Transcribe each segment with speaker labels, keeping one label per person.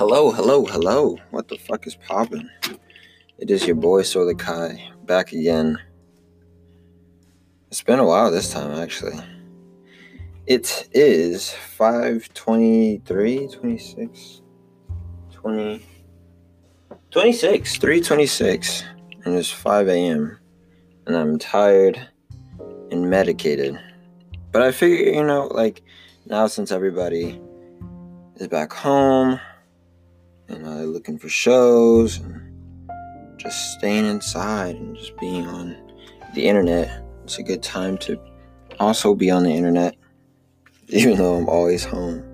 Speaker 1: Hello, hello, hello. What the fuck is poppin'? It is your boy Solar Kai back again. It's been a while this time actually. It is 523, 26, 20, 26, 326, and it's 5 a.m. And I'm tired and medicated. But I figure, you know, like now since everybody is back home and uh, looking for shows and just staying inside and just being on the internet, it's a good time to also be on the internet, even though I'm always home.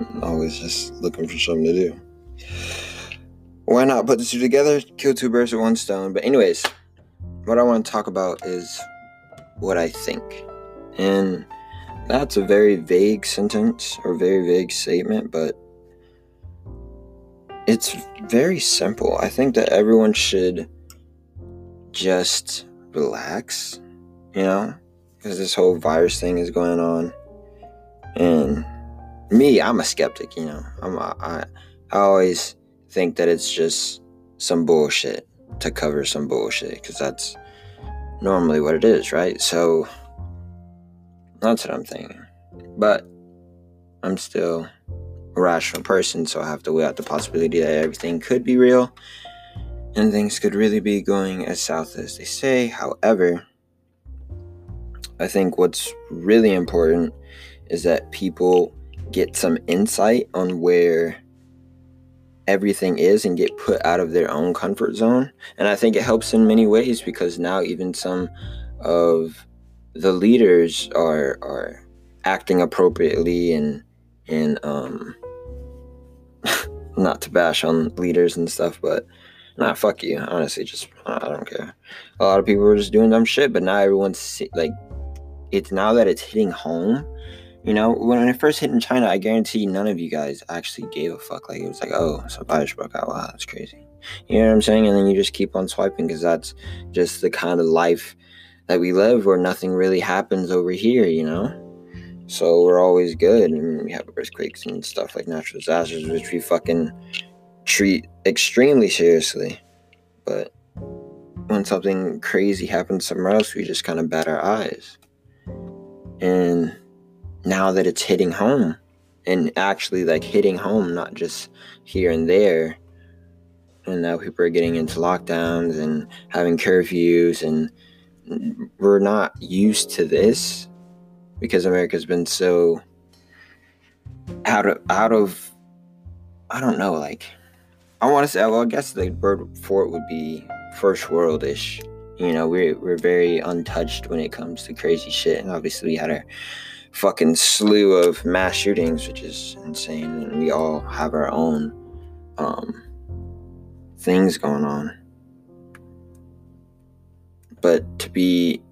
Speaker 1: I'm always just looking for something to do. Why not put the two together? Kill two birds with one stone. But, anyways, what I want to talk about is what I think. And that's a very vague sentence or very vague statement, but it's very simple. I think that everyone should just relax, you know, because this whole virus thing is going on. And me, I'm a skeptic, you know. I'm I I always think that it's just some bullshit to cover some bullshit because that's normally what it is, right? So that's what I'm thinking. But I'm still rational person, so I have to weigh out the possibility that everything could be real and things could really be going as south as they say. However, I think what's really important is that people get some insight on where everything is and get put out of their own comfort zone. And I think it helps in many ways because now even some of the leaders are are acting appropriately and and um not to bash on leaders and stuff, but nah, fuck you. Honestly, just I don't care. A lot of people are just doing dumb shit, but now everyone's like, it's now that it's hitting home. You know, when it first hit in China, I guarantee none of you guys actually gave a fuck. Like it was like, oh, some virus broke out. Wow, that's crazy. You know what I'm saying? And then you just keep on swiping because that's just the kind of life that we live where nothing really happens over here. You know. So we're always good, and we have earthquakes and stuff like natural disasters, which we fucking treat extremely seriously. But when something crazy happens somewhere else, we just kind of bat our eyes. And now that it's hitting home, and actually like hitting home, not just here and there, and now people are getting into lockdowns and having curfews, and we're not used to this because America's been so out of out of I don't know, like I want to say well I guess the word for it would be first worldish. You know, we're we're very untouched when it comes to crazy shit and obviously we had our fucking slew of mass shootings, which is insane, and we all have our own um things going on. But to be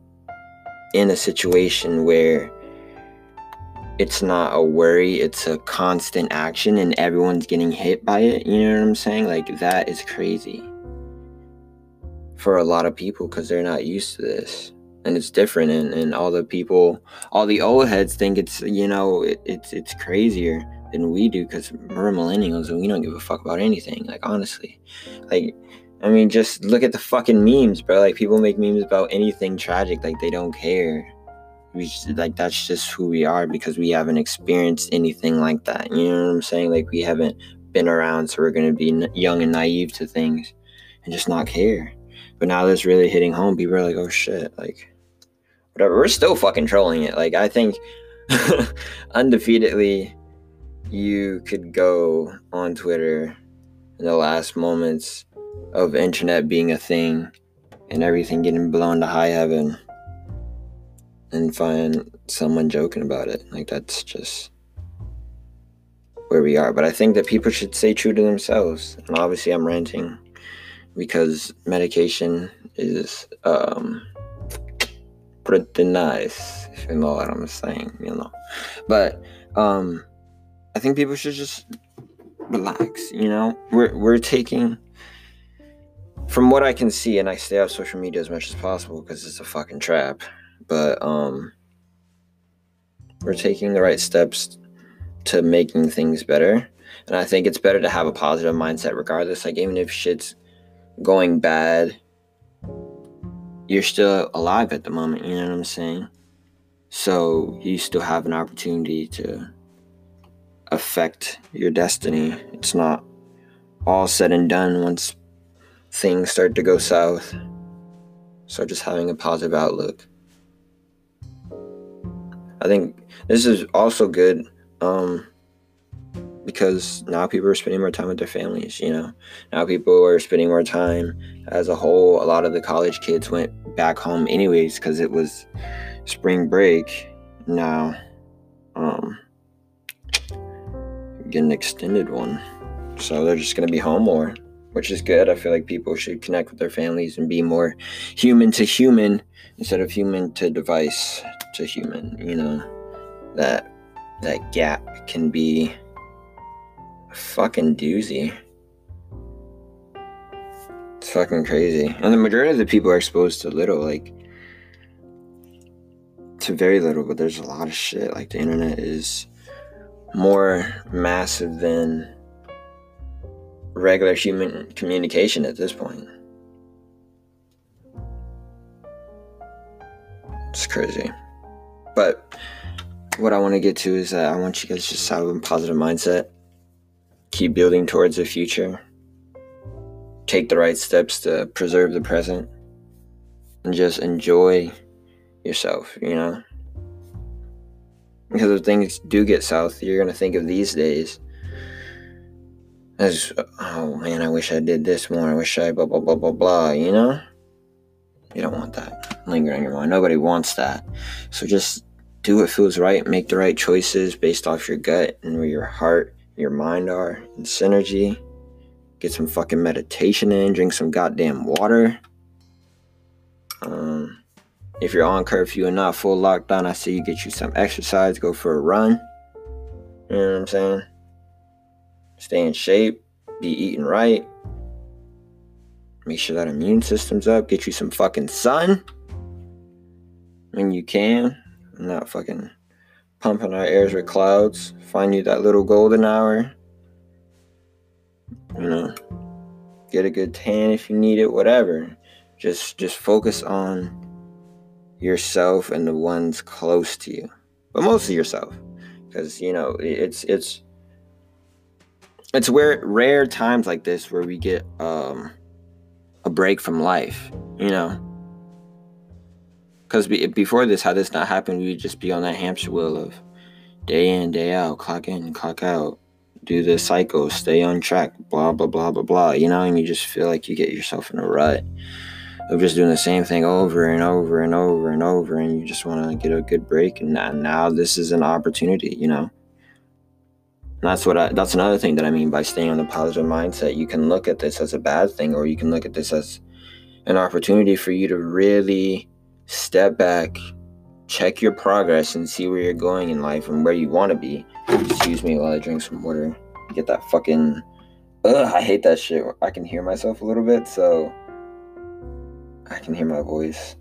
Speaker 1: in a situation where it's not a worry, it's a constant action and everyone's getting hit by it. You know what I'm saying? Like, that is crazy for a lot of people because they're not used to this. And it's different, and, and all the people, all the old heads think it's, you know, it, it's it's crazier than we do because we're millennials and we don't give a fuck about anything. Like, honestly, like, I mean, just look at the fucking memes, bro. Like, people make memes about anything tragic, like, they don't care we just, like that's just who we are because we haven't experienced anything like that. You know what I'm saying? Like we haven't been around, so we're gonna be young and naive to things and just not care. But now that's really hitting home. People are like, "Oh shit!" Like whatever. We're still fucking trolling it. Like I think undefeatedly, you could go on Twitter in the last moments of internet being a thing and everything getting blown to high heaven and find someone joking about it. Like that's just where we are. But I think that people should stay true to themselves. And obviously, I'm ranting because medication is um, pretty nice, if you know what I'm saying, you know. But um, I think people should just relax. You know, we're we're taking. From what I can see, and I stay off social media as much as possible because it's a fucking trap but um we're taking the right steps to making things better And I think it's better to have a positive mindset regardless. Like, even if shit's going bad, you're still alive at the moment. You know what I'm saying? So you still have an opportunity to affect your destiny. It's not all said and done once things start to go south. So just having a positive outlook. I think this is also good um, because now people are spending more time with their families, you know. Now people are spending more time as a whole. A lot of the college kids went back home anyways because it was spring break. Now, um, get an extended one. So they're just going to be home more, which is good. I feel like people should connect with their families and be more human to human instead of human to device to human, you know. That that gap can be a fucking doozy. It's fucking crazy. And the majority of the people are exposed to little, like to very little, but there's a lot of shit. Like the internet is more massive than regular human communication at this point. It's crazy. But what I want to get to is that I want you guys to just have a positive mindset. Keep building towards the future. Take the right steps to preserve the present. And just enjoy yourself, you know? Because if things do get south, you're going to think of these days as, oh man, I wish I did this more. I wish I blah, blah, blah, blah, blah, you know? You don't want that lingering on your mind. Nobody wants that. So just do what feels right, make the right choices based off your gut and where your heart, your mind are, and synergy. Get some fucking meditation in, drink some goddamn water. Um, if you're on curfew and not full lockdown, I say you get you some exercise, go for a run. You know what I'm saying? Stay in shape, be eating right. Make sure that immune system's up. Get you some fucking sun when you can. Not fucking pumping our airs with clouds. Find you that little golden hour. You know, get a good tan if you need it, whatever. Just just focus on yourself and the ones close to you, but mostly yourself, because you know it's it's it's where rare times like this where we get um a break from life, you know. Because be, before this, had this not happened, we would just be on that hamster wheel of day in, day out, clock in, clock out, do the cycle, stay on track, blah, blah, blah, blah, blah, you know, and you just feel like you get yourself in a rut of just doing the same thing over and over and over and over and you just want to get a good break and now this is an opportunity you know and that's what I, that's another thing that i mean by staying on the positive mindset. You can look at this as a bad thing or you can look at this as an opportunity for you to really step back check your progress and see where you're going in life and where you want to be. Excuse me while i drink some water. Get that fucking ugh, i hate that shit. I can hear myself a little bit so I can hear my voice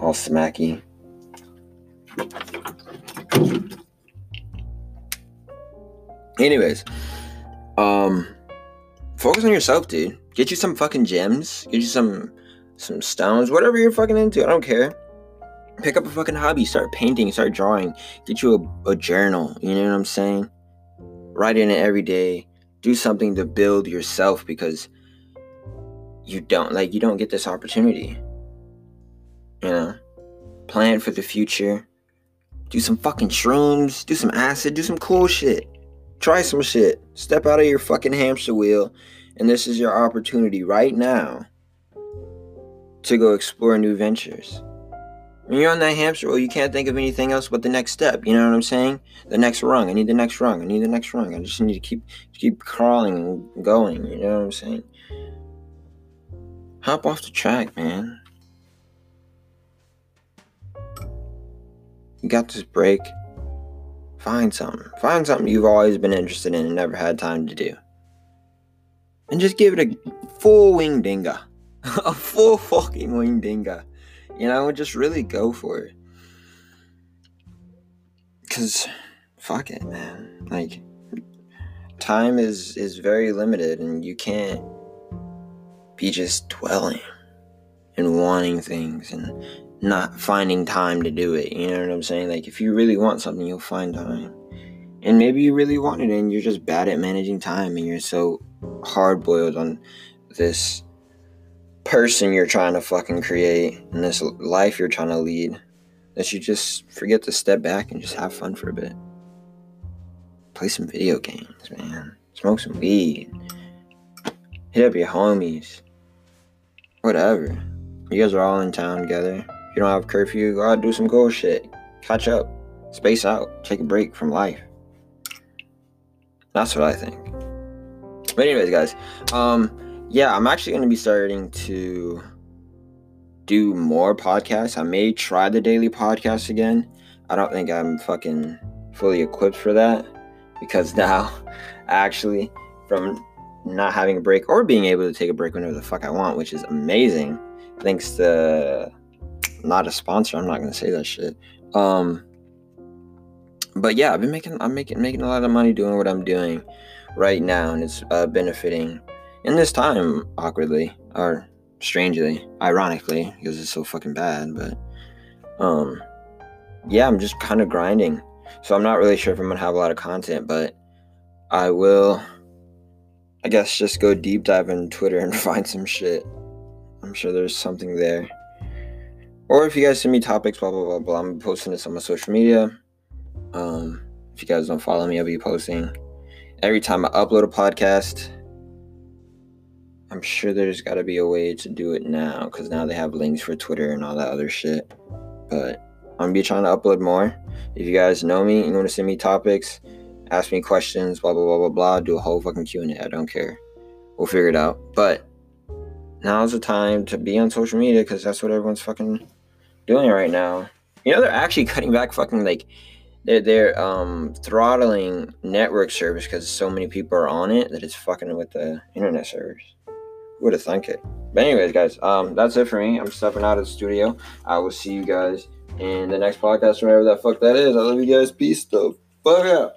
Speaker 1: all smacky. Anyways, um, focus on yourself, dude. Get you some fucking gems. Get you some some stones, whatever you're fucking into. I don't care. Pick up a fucking hobby. Start painting. Start drawing. Get you a, a journal. You know what I'm saying? Write in it every day. Do something to build yourself because you don't like you don't get this opportunity. You know, plan for the future. Do some fucking shrooms, do some acid, do some cool shit. Try some shit. Step out of your fucking hamster wheel, and this is your opportunity right now to go explore new ventures. When you're on that hamster wheel, you can't think of anything else but the next step. You know what I'm saying? The next rung. I need the next rung. I need the next rung. I just need to keep keep crawling and going. You know what I'm saying? Hop off the track, man. You got this break. Find something. Find something you've always been interested in and never had time to do. And just give it a full wing dinga. a full fucking wing dinga. You know, just really go for it. Cause fuck it, man. Like time is is very limited and you can't be just dwelling and wanting things and not finding time to do it. You know what I'm saying? Like if you really want something, you'll find time. And maybe you really want it and you're just bad at managing time and you're so hard boiled on this person you're trying to fucking create and this life you're trying to lead that you just forget to step back and just have fun for a bit. Play some video games, man. Smoke some weed. Hit up your homies. Whatever. You guys are all in town together. You don't have curfew, go out do some cool shit. Catch up. Space out. Take a break from life. That's what I think. But anyways, guys, um, yeah, I'm actually gonna be starting to do more podcasts. I may try the daily podcast again. I don't think I'm fucking fully equipped for that because now, actually, from not having a break or being able to take a break whenever the fuck I want, which is amazing, thanks to not a sponsor. I'm not gonna say that shit. Um, but yeah, I've been making I'm making making a lot of money doing what I'm doing right now, and it's uh, benefiting in this time awkwardly or strangely, ironically, because it's so fucking bad. But um, yeah, I'm just kind of grinding, so I'm not really sure if I'm gonna have a lot of content, but I will. I guess just go deep dive in Twitter and find some shit. I'm sure there's something there. Or if you guys send me topics, blah blah blah blah, I'm posting this on my social media. Um, if you guys don't follow me, I'll be posting every time I upload a podcast. I'm sure there's got to be a way to do it now because now they have links for Twitter and all that other shit. But I'm gonna be trying to upload more. If you guys know me, you want to send me topics, ask me questions, blah blah blah blah blah, do a whole fucking Q and A. I don't care. We'll figure it out. But now's the time to be on social media because that's what everyone's fucking doing right now. You know, they're actually cutting back fucking like they're they're um throttling network service because so many people are on it that it's fucking with the internet service. Who would have thunk it. But anyways, guys, um, that's it for me. I'm stepping out of the studio. I will see you guys in the next podcast, whenever that fuck that is. I love you guys. Peace the fuck out.